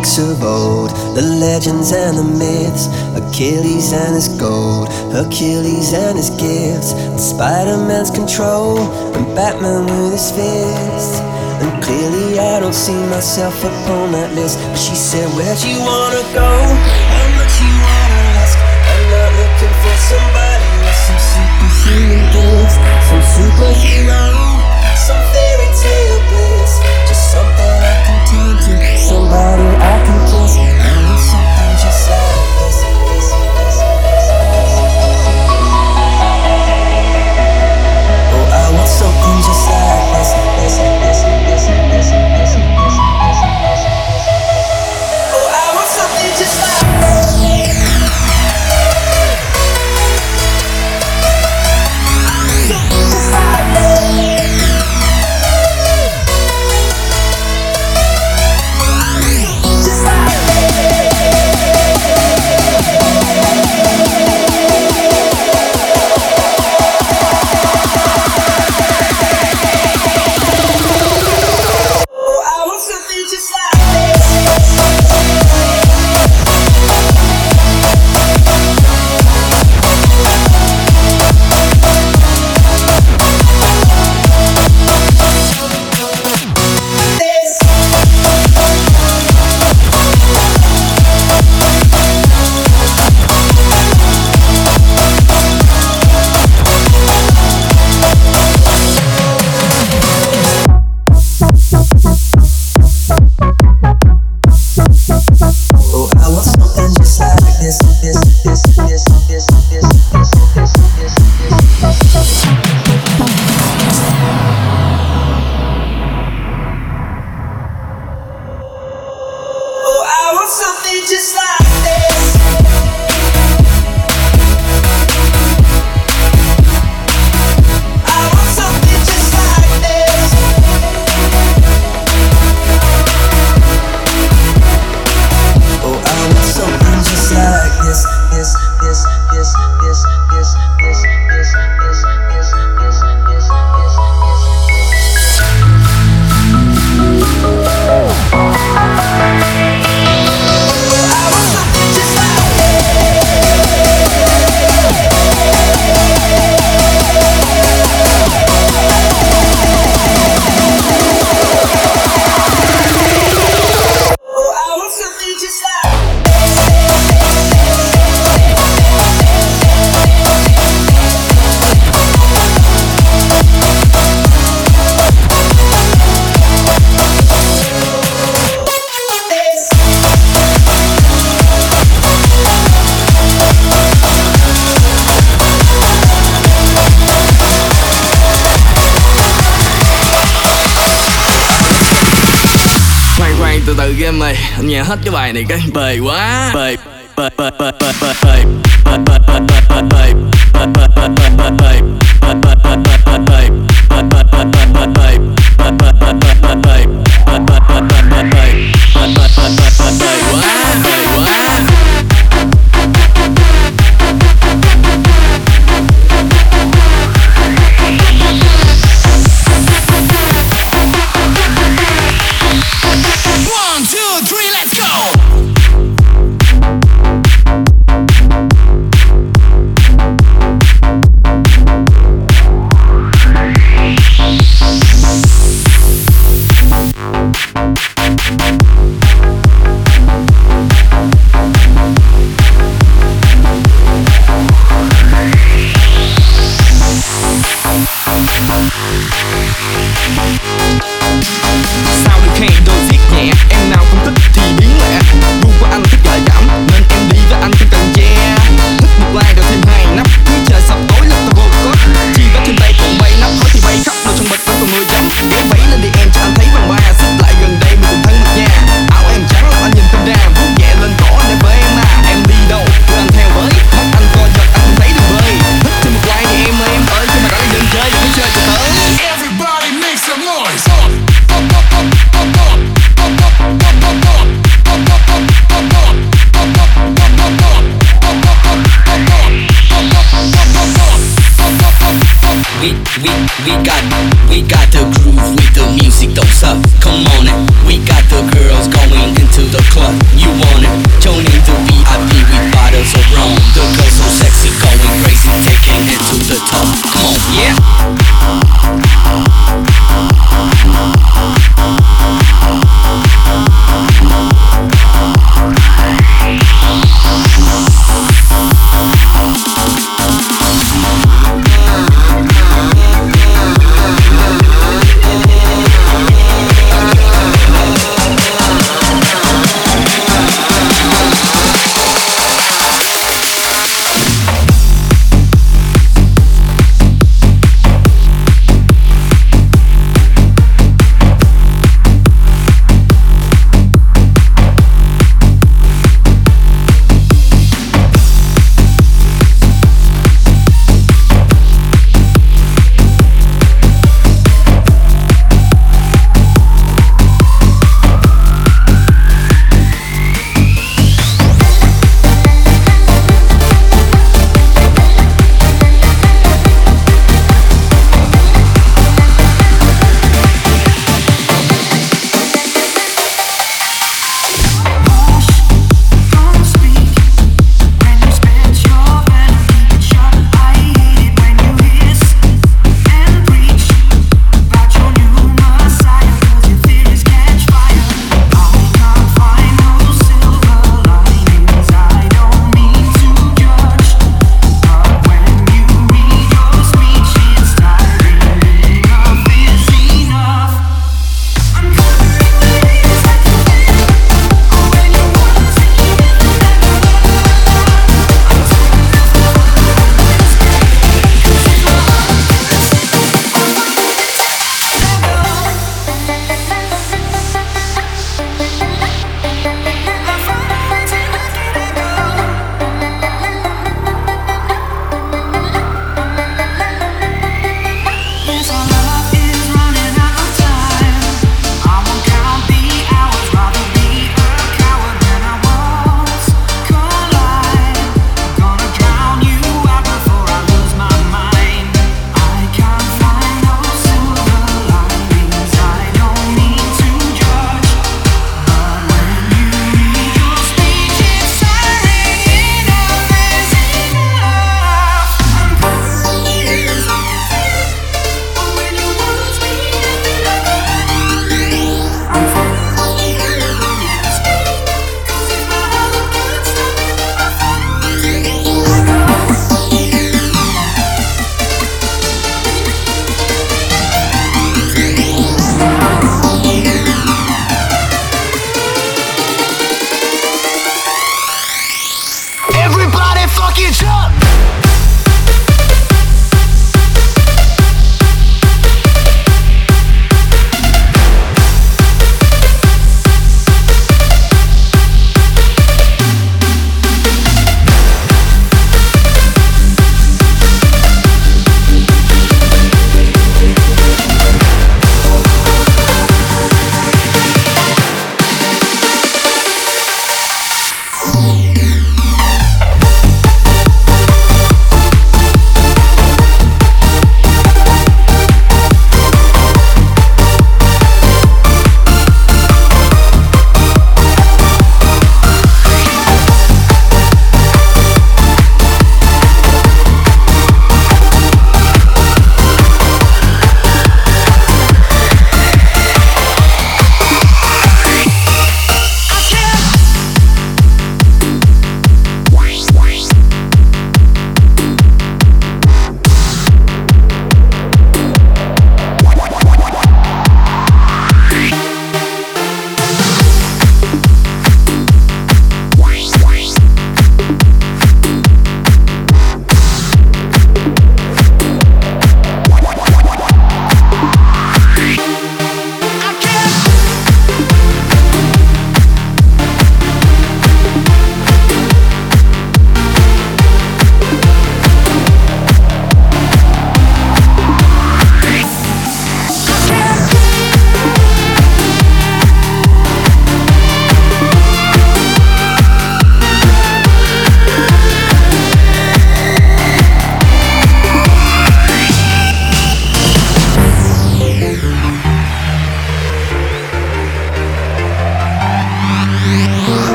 books of old, the legends and the myths, Achilles and his gold, Hercules and his gifts, and Spider Man's control, and Batman with his fists. And clearly I don't see myself upon that list. But she said, Where'd you wanna go? How much you wanna risk? I'm not looking for somebody with some superhuman gifts, some superhero, to, somebody I can kiss. I something just like this. Oh, I want something just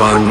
divine